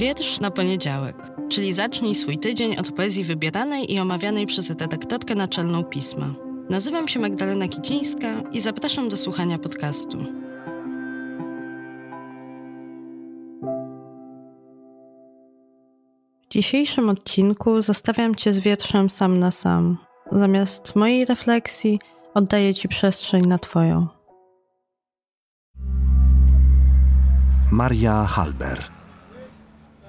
Wiersz na poniedziałek, czyli zacznij swój tydzień od poezji wybieranej i omawianej przez redaktorkę naczelną pisma. Nazywam się Magdalena Kicińska i zapraszam do słuchania podcastu. W dzisiejszym odcinku zostawiam Cię z wierszem sam na sam. Zamiast mojej refleksji oddaję Ci przestrzeń na Twoją. Maria Halber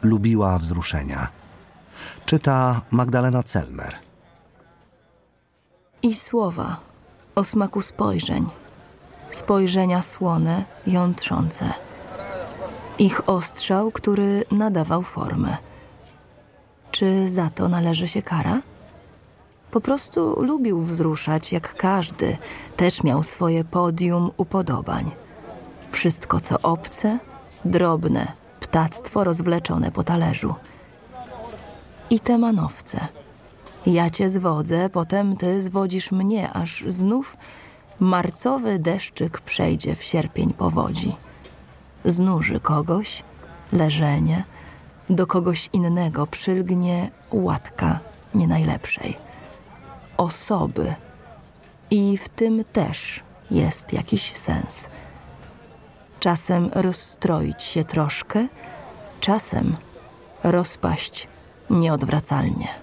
lubiła wzruszenia. Czyta Magdalena Celmer. I słowa o smaku spojrzeń, spojrzenia słone, jątrzące. Ich ostrzał, który nadawał formę. Czy za to należy się kara? Po prostu lubił wzruszać jak każdy, też miał swoje podium upodobań. Wszystko co obce, drobne, ptactwo rozwleczone po talerzu. I te manowce. Ja cię zwodzę, potem ty zwodzisz mnie, aż znów marcowy deszczyk przejdzie w sierpień powodzi. Znuży kogoś, leżenie, do kogoś innego przylgnie łatka nie najlepszej. Osoby. I w tym też jest jakiś sens. Czasem rozstroić się troszkę, czasem rozpaść nieodwracalnie.